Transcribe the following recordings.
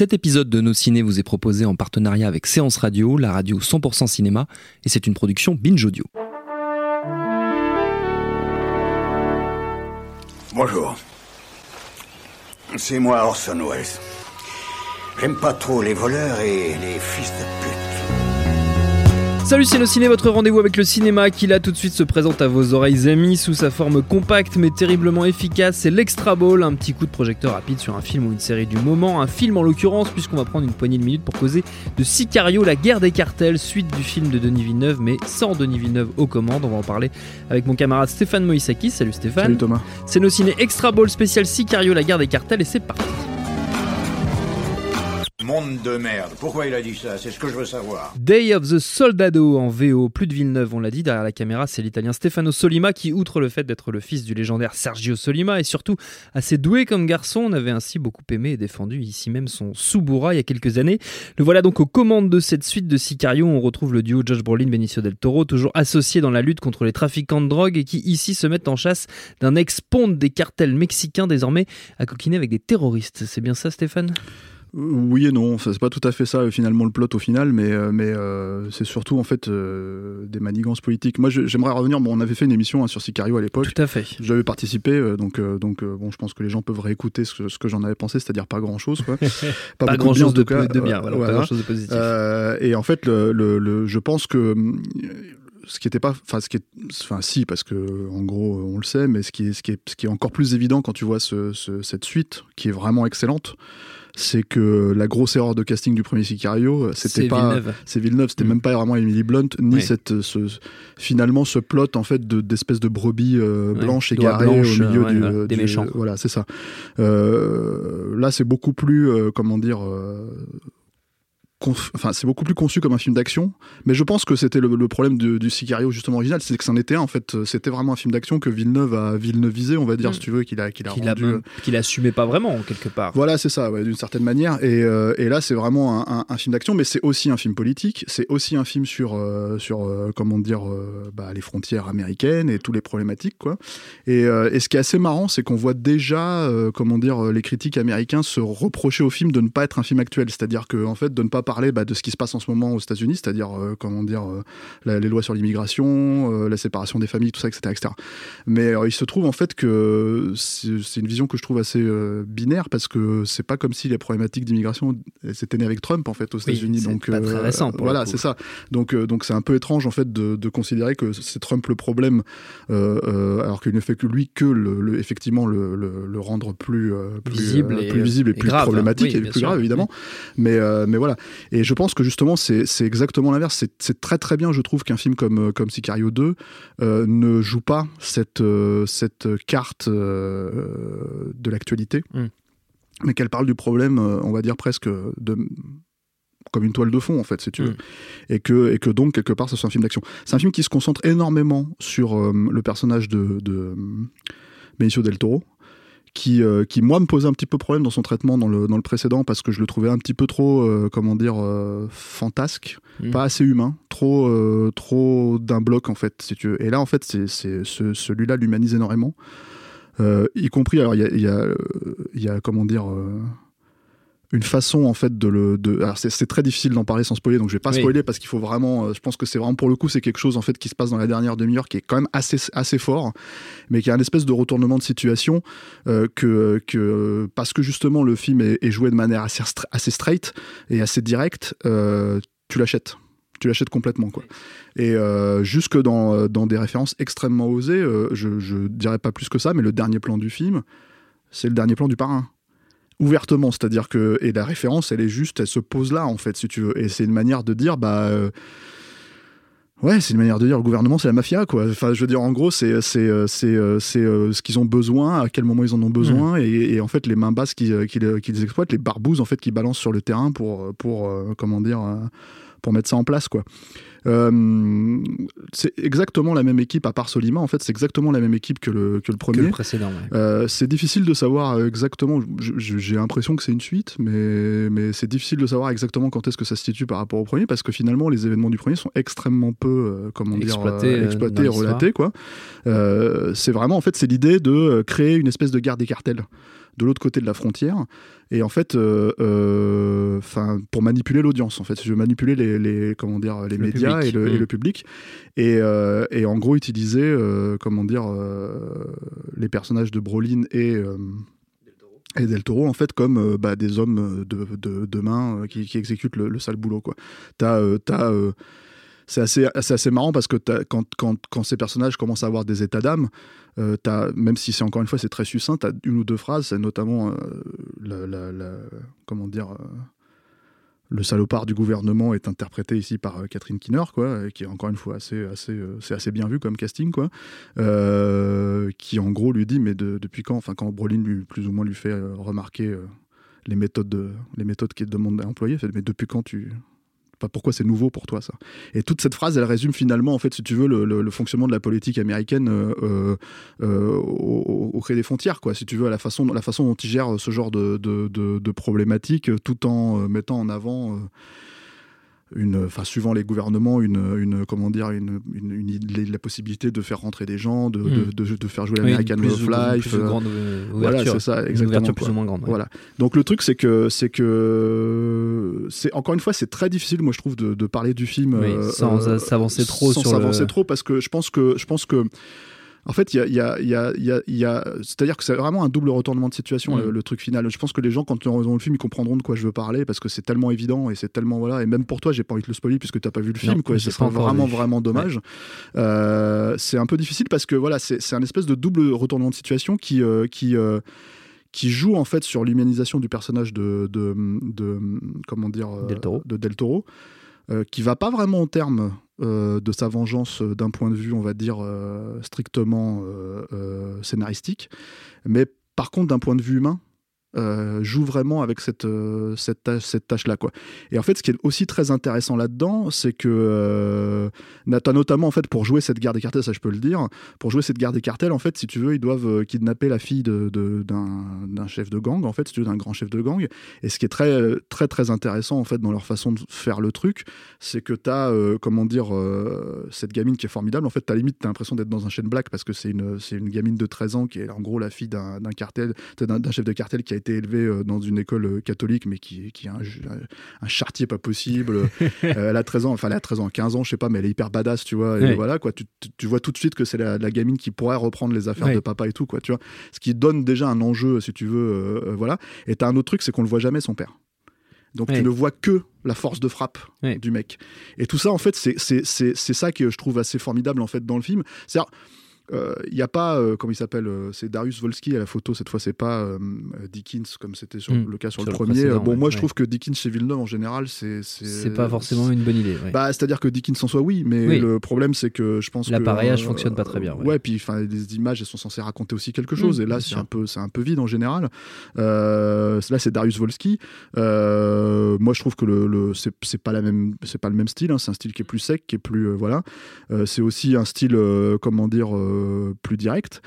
Cet épisode de Nos Ciné vous est proposé en partenariat avec Séance Radio, la radio 100% cinéma, et c'est une production Binge Audio. Bonjour. C'est moi Orson Welles. J'aime pas trop les voleurs et les fils de pute. Salut c'est Ciné, votre rendez-vous avec le cinéma qui là tout de suite se présente à vos oreilles amies sous sa forme compacte mais terriblement efficace. C'est l'Extra Ball, un petit coup de projecteur rapide sur un film ou une série du moment, un film en l'occurrence puisqu'on va prendre une poignée de minutes pour causer de Sicario, la guerre des cartels, suite du film de Denis Villeneuve mais sans Denis Villeneuve aux commandes. On va en parler avec mon camarade Stéphane Moïsaki. Salut Stéphane. Salut Thomas. C'est Ciné Extra Ball spécial Sicario, la guerre des cartels et c'est parti. Monde de merde. Pourquoi il a dit ça? C'est ce que je veux savoir. Day of the Soldado en VO, plus de Villeneuve, on l'a dit. Derrière la caméra, c'est l'italien Stefano Solima qui, outre le fait d'être le fils du légendaire Sergio Solima, est surtout assez doué comme garçon. On avait ainsi beaucoup aimé et défendu ici même son Subura il y a quelques années. Le voilà donc aux commandes de cette suite de Sicario. On retrouve le duo Josh Brolin, Benicio del Toro, toujours associé dans la lutte contre les trafiquants de drogue et qui ici se mettent en chasse d'un ex-ponte des cartels mexicains désormais à coquiner avec des terroristes. C'est bien ça, Stéphane? Oui et non, c'est pas tout à fait ça finalement le plot au final, mais, euh, mais euh, c'est surtout en fait euh, des manigances politiques. Moi j'aimerais revenir, bon, on avait fait une émission hein, sur Sicario à l'époque. Tout à fait. J'avais participé, donc, donc bon, je pense que les gens peuvent réécouter ce, ce que j'en avais pensé, c'est-à-dire pas grand chose. Quoi. pas, grand chose de, bien, voilà, pas grand chose de positif. et en fait, le, le, je pense que ce qui était pas, enfin, ce qui est, enfin, si, parce que en gros, on le sait, mais ce qui est, ce qui est, ce qui est encore plus évident quand tu vois ce, cette suite, qui est vraiment excellente, c'est que la grosse erreur de casting du premier Sicario, euh, c'était pas, c'est Villeneuve, c'était mm. même pas vraiment Emily Blunt, ni cette, ce, finalement ce plot en fait d'espèce de, brebis euh, blanche égarée au milieu du, des méchants. Voilà, c'est ça. Euh, là, c'est beaucoup plus, comment dire enfin c'est beaucoup plus conçu comme un film d'action mais je pense que c'était le, problème du Sicario justement original c'est que c'en était un en fait c'était vraiment un film d'action que Villeneuve a Villeneuvisé on va dire mm. si tu veux qu'il a qu'il a qu'il euh, qu'il assumait pas vraiment quelque part voilà c'est ça d'une certaine manière et, euh, et là c'est vraiment un, film d'action mais c'est aussi un film politique c'est aussi un film sur euh, sur comment dire bah, les frontières américaines et toutes les problématiques quoi et, et ce qui est assez marrant c'est qu'on voit déjà comment dire les critiques américains se reprocher au film de ne pas être un film actuel c'est-à-dire que en fait de ne pas parler bah, de ce qui se passe en ce moment aux États-Unis, c'est-à-dire euh, comment dire euh, les lois sur l'immigration, euh, la séparation des familles, tout ça, etc., etc. Mais il se trouve en fait que c'est une vision que je trouve assez binaire parce que c'est pas comme si les problématiques d'immigration s'étaient nées avec Trump en fait aux États-Unis. donc pas très récent. voilà, c'est ça. Donc donc c'est un peu étrange en fait de, considérer que c'est Trump le problème alors qu'il ne fait que lui que le, effectivement le, le, rendre plus, plus visible, et, plus visible et, plus problématique et plus grave évidemment. Mais mais voilà. Et je pense que justement, c'est exactement l'inverse. C'est très très bien, je trouve, qu'un film comme, euh, comme Sicario 2 euh, ne joue pas cette, euh, cette carte de l'actualité, mm. mais qu'elle parle du problème, on va dire presque de comme une toile de fond en fait si tu veux mm. et que et que donc quelque part ce soit un film d'action c'est un film qui se concentre énormément sur le personnage de, de Benicio del Toro qui, euh, qui moi me posait un petit peu problème dans son traitement dans le, dans le précédent parce que je le trouvais un petit peu trop euh, comment dire euh, fantasque mm. pas assez humain trop trop d'un bloc en fait si tu veux. et là en fait c'est, c'est ce, celui-là l'humanise énormément y compris alors il y a, y, a, y a comment dire une façon en fait de le de alors c'est très difficile d'en parler sans spoiler donc je vais pas spoiler parce qu'il faut vraiment euh, je pense que c'est vraiment pour le coup c'est quelque chose en fait qui se passe dans la dernière demi-heure qui est quand même assez assez fort mais qui a un espèce de retournement de situation euh, que que parce que justement le film est, joué de manière assez assez straight et assez directe euh, tu l'achètes. Tu l'achètes complètement quoi. Et jusque dans, dans des références extrêmement osées je, je dirais pas plus que ça mais le dernier plan du film c'est le dernier plan du parrain ouvertement, c'est-à-dire que et la référence, elle est juste, elle se pose là en fait, si tu veux, et c'est une manière de dire bah euh, Ouais, c'est une manière de dire le gouvernement, c'est la mafia, quoi. Enfin, je veux dire, en gros, c'est c'est euh, c'est euh, c'est ce qu'ils ont besoin, à quel moment ils en ont besoin, mmh. et, en fait, les mains basses qui, exploitent, les barbouzes en fait qui balancent sur le terrain pour pour comment dire pour mettre ça en place, quoi. Euh, c'est exactement la même équipe, à part Solima, en fait, c'est exactement la même équipe que le, que le premier. le précédent, euh, c'est difficile de savoir exactement, j'ai l'impression que c'est une suite, mais, mais c'est difficile de savoir exactement quand est-ce que ça se situe par rapport au premier, parce que finalement, les événements du premier sont extrêmement peu, euh, comment dire, exploités et relatés, quoi. c'est vraiment, en fait, c'est l'idée de créer une espèce de guerre des cartels de l'autre côté de la frontière. Et en fait, pour manipuler l'audience en fait, je veux manipuler les, les comment dire les médias et, le, et, le, public et, et en gros utiliser comment dire les personnages de Brolin et et Del Toro en fait comme euh, bah, des hommes de, de, de main euh, qui, qui, exécutent le, sale boulot quoi. T'as, euh, c'est assez, marrant parce que quand, ces personnages commencent à avoir des états d'âme, t'as, même si c'est encore une fois c'est très succinct, t'as une ou deux phrases, notamment la, comment dire le salopard du gouvernement est interprété ici par euh, Catherine Kinner, qui est encore une fois assez, assez, euh, bien vu comme casting, euh, qui en gros lui dit, mais depuis quand, enfin quand Brolin lui, plus ou moins lui fait remarquer les méthodes, qu'il demande à mais depuis quand tu, pourquoi c'est nouveau pour toi ça Et toute cette phrase, elle résume finalement, en fait, si tu veux, le, fonctionnement de la politique américaine euh, euh, euh, au, au, des frontières, quoi. Si tu veux, à la façon, la façon dont ils gèrent ce genre de, de, de problématiques, tout en mettant en avant une, enfin, suivant les gouvernements, une, une comment dire, une, une, la possibilité de faire rentrer des gens, de, de, hmm. de, faire jouer l'American oui, of Life. Euh, grande voilà, c'est ça, exactement. plus ou moins grande. Voilà. Donc le truc, c'est que, c'est que, c'est encore une fois, c'est très difficile, moi je trouve, de, parler du film euh, sans s'avancer trop, sans s'avancer trop, parce que je pense que, je pense que en fait, il y a, y a, y a, y a c'est-à-dire que c'est vraiment un double retournement de situation, mm. le, truc final. Je pense que les gens, quand ils auront le film, ils comprendront de quoi je veux parler parce que c'est tellement évident et c'est tellement voilà. Et même pour toi, j'ai pas envie de le spoiler puisque t'as pas vu le film, quoi. Ce vraiment, vraiment dommage. Euh, c'est un peu difficile parce que voilà, c'est un espèce de double retournement de situation qui, euh, qui euh, qui joue en fait sur l'humanisation du personnage de, de, de, comment dire Del Toro. de Del Toro qui va pas vraiment au terme euh, de sa vengeance euh, d'un point de vue, on va dire, euh, strictement scénaristique. Mais par contre, d'un point de vue humain, euh, joue vraiment avec cette, euh, cette, tâche, cette tâche-là. Quoi. Et en fait, ce qui est aussi très intéressant là-dedans, c'est que euh, notamment, en fait, pour jouer cette guerre des cartels, ça je peux le dire, pour jouer cette guerre des cartels, en fait, si tu veux, ils doivent euh, kidnapper la fille d'un de, chef de gang, en fait, si tu veux, d'un grand chef de gang. Et ce qui est très, très, très intéressant, en fait, dans leur façon de faire le truc, c'est que tu as, comment dire, cette gamine qui est formidable. En fait, tu as limite, tu l'impression d'être dans un chaîne black parce que c'est une, une gamine de 13 ans qui est en gros la fille d'un cartel, d'un chef de cartel qui a été élevée euh, dans une école euh, catholique, mais qui, qui a un, chartier pas possible. Euh, elle a 13 ans, enfin elle a 13 ans, 15 ans, je sais pas, mais elle est hyper badass, tu vois. Et voilà, quoi. Tu, tu, vois tout de suite que c'est la, gamine qui pourrait reprendre les affaires de papa et tout, quoi, tu vois. Ce qui donne déjà un enjeu, si tu veux, voilà. Et t'as un autre truc, c'est qu'on le voit jamais, son père. Donc tu ne vois que la force de frappe du mec. Et tout ça, en fait, c'est ça que je trouve assez formidable en fait dans le film. C'est-à-dire, il euh, n'y a pas, euh, comment il s'appelle, euh, c'est Darius Volsky à la photo, cette fois c'est pas Dickens comme c'était hmm. le cas sur, le premier. bon, moi je trouve que Dickens chez Villeneuve en général, c'est. C'est pas forcément une bonne idée. Bah, C'est-à-dire que Dickens en soit oui, mais le problème c'est que je pense L'appareillage fonctionne pas très bien. Ouais, puis les images elles sont censées raconter aussi quelque chose, hmm, et là c'est un, peu, un peu vide en général. là c'est Darius Volsky. moi je trouve que le, le c'est pas, la même, pas le même style, hein. c'est un style qui est plus sec, qui est plus. voilà. c'est aussi un style, comment dire plus direct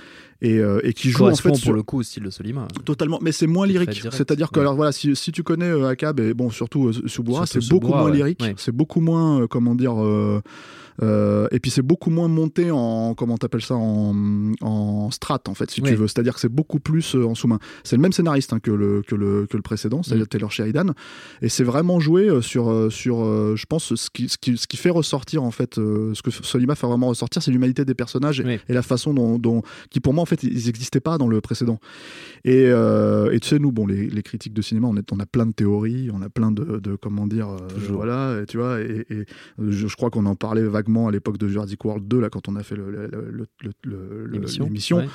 et, euh, et qui joue en fait pour le coup au style de Solima. Totalement, mais c'est moins lyrique. C'est-à-dire que alors voilà, si, si, tu connais euh, Akab et bon surtout Subura, c'est beaucoup moins lyrique, c'est beaucoup moins comment dire euh, et puis c'est beaucoup moins monté en comment t'appelles ça en, en strat en fait si tu veux. C'est-à-dire que c'est beaucoup plus euh, en sous-main. C'est le même scénariste hein, que, le, que, le, que le précédent, c'est-à-dire mm. Taylor Sheridan, et c'est vraiment joué euh, sur sur je pense ce qui, ce qui, ce qui fait ressortir en fait ce que Solima fait vraiment ressortir, c'est l'humanité des personnages et, la façon dont, dont, qui pour moi en fait ils n'existaient pas dans le précédent. Et, et tu sais nous bon les, les, critiques de cinéma on, est, on a plein de théories, on a plein de, de comment dire voilà et, tu vois et, et je, je, crois qu'on en parlait vaguement à l'époque de Jurassic World 2, là, quand on a fait l'émission.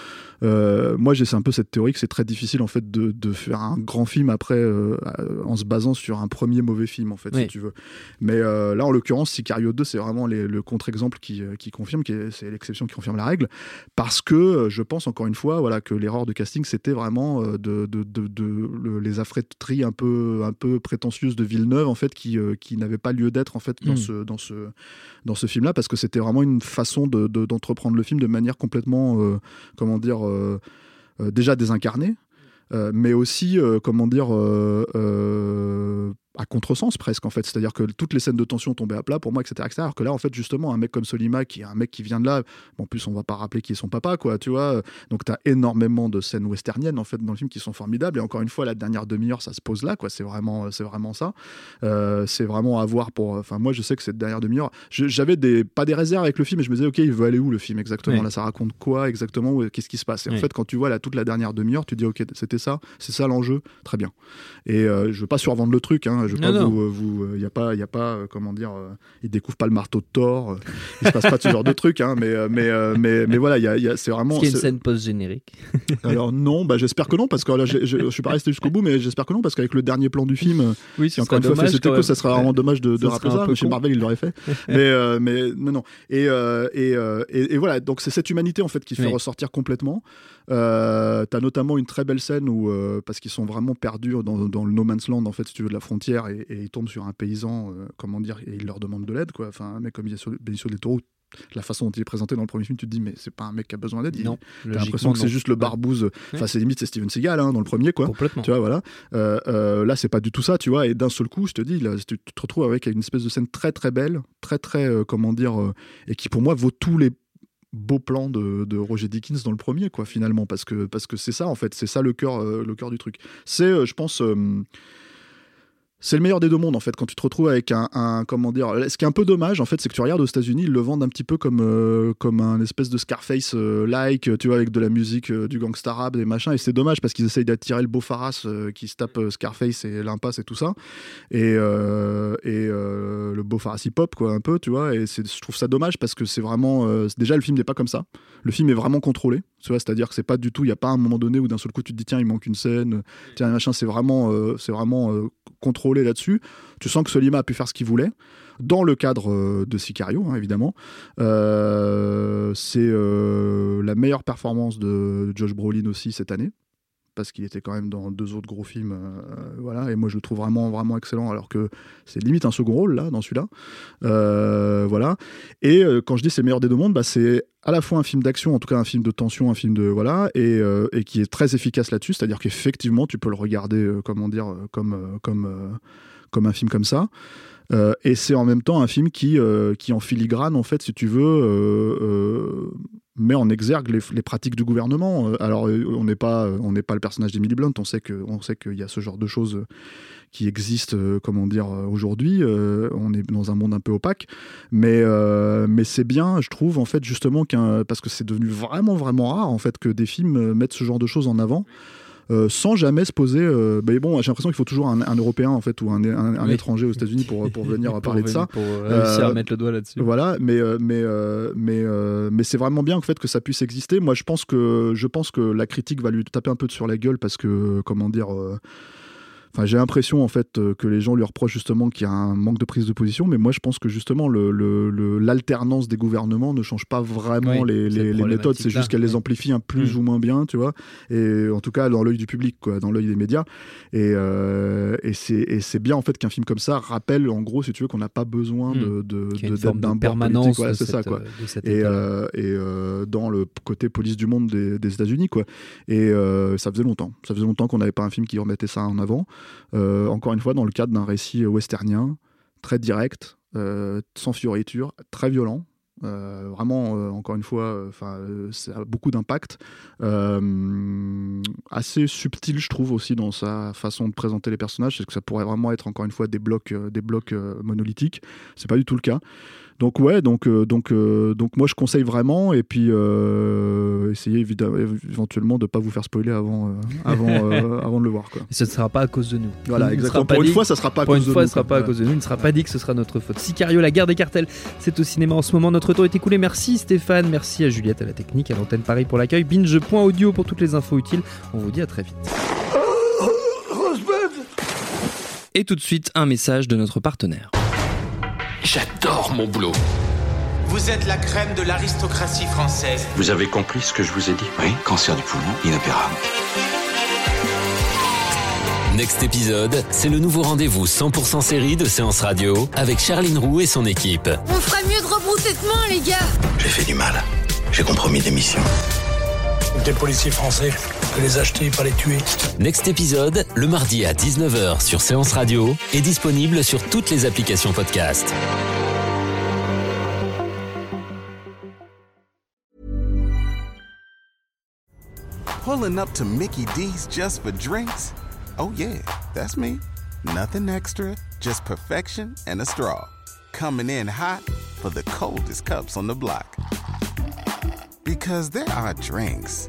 Euh, moi, j'ai un peu cette théorie que c'est très difficile en fait de, de, faire un grand film après euh, en se basant sur un premier mauvais film, en fait, si tu veux. Mais euh, là, en l'occurrence, Sicario 2, c'est vraiment le contre-exemple qui, qui, confirme, c'est l'exception qui confirme la règle, parce que je pense encore une fois, voilà, que l'erreur de casting, c'était vraiment de, de, de, les affréteries un peu, un peu prétentieuses de Villeneuve, en fait, qui, qui n'avaient pas lieu d'être en fait dans hmm. ce, dans ce, dans ce film-là parce que c'était vraiment une façon d'entreprendre le film de manière complètement, comment dire, déjà désincarnée, mais aussi, comment dire, à contresens presque en fait. C'est-à-dire que toutes les scènes de tension tombaient à plat pour moi, etc., etc. Alors que là, en fait, justement, un mec comme Solima, qui est un mec qui vient de là, en plus, on va pas rappeler qui est son papa, quoi, tu vois. Donc, tu as énormément de scènes westerniennes en fait dans le film qui sont formidables. Et encore une fois, la dernière demi-heure, ça se pose là, quoi. C'est vraiment, c'est vraiment ça. Euh, c'est vraiment à voir pour. Enfin, moi, je sais que cette dernière demi-heure, j'avais des pas des réserves avec le film, mais je me disais, ok, il veut aller où le film exactement? Là, ça raconte quoi exactement? Qu'est-ce qui se passe? Et en fait, quand tu vois là toute la dernière demi-heure, tu dis, ok, c'était ça, c'est ça l'enjeu, très bien. Et euh, je veux pas survendre le truc, hein, je veux pas vous, il euh, y a pas, il y a pas, comment dire, il découvre pas le marteau de Thor, il se passe pas ce genre de truc, hein, mais, mais, mais, mais voilà, il y a, c'est vraiment. Est-ce qu'il y a une scène post-générique Alors non, bah j'espère que non, parce que là, je, je, suis pas resté jusqu'au bout, mais j'espère que non, parce qu'avec le dernier plan du film, oui, si encore une fois fait ça serait vraiment dommage de, de rappeler ça. Chez Marvel, il l'aurait fait, mais, mais non, non. Et, et, et, voilà, donc c'est cette humanité en fait qui fait ressortir complètement. Euh, T'as notamment une très belle scène où, euh, parce qu'ils sont vraiment perdus dans, dans, le no man's land, en fait, si tu veux, de la frontière, et, ils tombent sur un paysan, euh, comment dire, et il leur demande de l'aide, quoi. Enfin, un mec comme Benicio del Toro, la façon dont il est présenté dans le premier film, tu te dis, mais c'est pas un mec qui a besoin d'aide. Non. T'as l'impression que c'est juste le barbouze. Enfin, c'est limite, c'est Steven Seagal hein, dans le premier, quoi. Complètement. Tu vois, voilà. Euh, euh, là, c'est pas du tout ça, tu vois. Et d'un seul coup, je te dis, là, tu te retrouves avec une espèce de scène très, très belle, très, très, comment dire, et qui pour moi vaut tous les beau plan de, Roger Dickens dans le premier quoi finalement parce que parce que c'est ça en fait c'est ça le cœur le cœur du truc c'est je pense c'est le meilleur des deux mondes en fait quand tu te retrouves avec un, comment dire ce qui est un peu dommage en fait c'est que tu regardes aux États-Unis ils le vendent un petit peu comme euh, comme un espèce de Scarface euh, like tu vois avec de la musique euh, du gangsta rap des machins et c'est dommage parce qu'ils essayent d'attirer le beau Faras qui se tape Scarface et l'impasse et tout ça et, et le beau Faras hip hop quoi un peu tu vois et je trouve ça dommage parce que c'est vraiment déjà le film n'est pas comme ça. Le film est vraiment contrôlé c'est-à-dire que c'est pas du tout il y a pas un moment donné où d'un seul coup tu te dis tiens il manque une scène tiens machin c'est vraiment c'est vraiment contrôlé là-dessus. Tu sens que Solima a pu faire ce qu'il voulait dans le cadre euh, de Sicario, hein, évidemment. Euh, c'est euh, la meilleure performance de Josh Brolin aussi cette année parce qu'il était quand même dans deux autres gros films, voilà. Et moi, je le trouve vraiment, vraiment excellent, alors que c'est limite un second rôle là, dans celui-là, voilà. Et quand je dis c'est le meilleur des deux mondes, bah, c'est à la fois un film d'action, en tout cas un film de tension, un film de voilà, et, et qui est très efficace là-dessus. C'est-à-dire qu'effectivement, tu peux le regarder, comment dire, comme comme comme un film comme ça. Euh, et c'est en même temps un film qui, euh, qui en filigrane, en fait, si tu veux, euh, met en exergue les, pratiques du gouvernement. Alors, on n'est pas, pas le personnage d'Emily Blunt. On sait que, on qu'il y a ce genre de choses qui existent, comment dire, aujourd'hui. on est dans un monde un peu opaque, mais, mais c'est bien, je trouve, en fait, justement, qu'un, parce que c'est devenu vraiment, vraiment rare, en fait, que des films mettent ce genre de choses en avant. Euh, sans jamais se poser. Euh, mais bon, j'ai l'impression qu'il faut toujours un, Européen en fait ou un, un, étranger aux États-Unis pour, pour venir parler de ça. Pour réussir à euh, mettre le doigt là-dessus. Voilà, mais mais mais mais c'est vraiment bien en fait que ça puisse exister. Moi, je pense que je pense que la critique va lui taper un peu sur la gueule parce que comment dire j'ai l'impression en fait euh, que les gens lui reprochent justement qu'il y a un manque de prise de position, mais moi je pense que justement l'alternance le, des gouvernements ne change pas vraiment les, méthodes, c'est juste qu'elle les amplifie un plus mm. ou moins bien, tu vois. Et en tout cas dans l'œil du public, quoi, dans l'œil des médias. Et, euh, et c'est bien en fait qu'un film comme ça rappelle en gros, si tu veux, qu'on n'a pas besoin mm. de d'un permanence. c'est ça quoi. et, euh, et dans le côté police du monde des, des États-Unis quoi. Et ça faisait longtemps, ça faisait longtemps qu'on n'avait pas un film qui remettait ça en avant. Euh, encore une fois, dans le cadre d'un récit westernien, très direct, euh, sans fioriture, très violent. Euh, vraiment, encore une fois, enfin, ça a beaucoup d'impact. assez subtil, je trouve aussi dans sa façon de présenter les personnages, c'est que ça pourrait vraiment être encore une fois des blocs, des blocs monolithiques. C'est pas du tout le cas. Donc ouais, donc euh, donc euh, donc moi je conseille vraiment et puis euh, essayez éventuellement de pas vous faire spoiler avant avant avant de le voir quoi. Et ce ne sera pas à cause de nous. Voilà, exactement. Pour une fois, ça sera pas à cause de nous. Pour une fois, ce sera pas à cause de nous. Il ne sera pas dit que ce sera notre faute. Sicario, la guerre des cartels, c'est au cinéma en ce moment. Notre tour est écoulé. Merci Stéphane, merci à Juliette à la technique, à l'antenne Paris pour l'accueil. Binge.audio pour toutes les infos utiles. On vous dit à très vite. Et tout de suite, un message de notre partenaire. J'adore mon boulot. Vous êtes la crème de l'aristocratie française. Vous avez compris ce que je vous ai dit? Oui, cancer du poumon, inopérable. Next épisode, c'est le nouveau rendez-vous 100% série de séance radio avec Charline Roux et son équipe. On ferait mieux de rebrousser de main, les gars. J'ai fait du mal. J'ai compromis des missions. Des policiers français les acheter, pas les tuer. Next épisode, le mardi à 19h sur Séance Radio, est disponible sur toutes les applications podcast. Pulling up to Mickey D's just for drinks? Oh yeah, that's me. Nothing extra, just perfection and a straw. Coming in hot for the coldest cups on the block. Because there are drinks.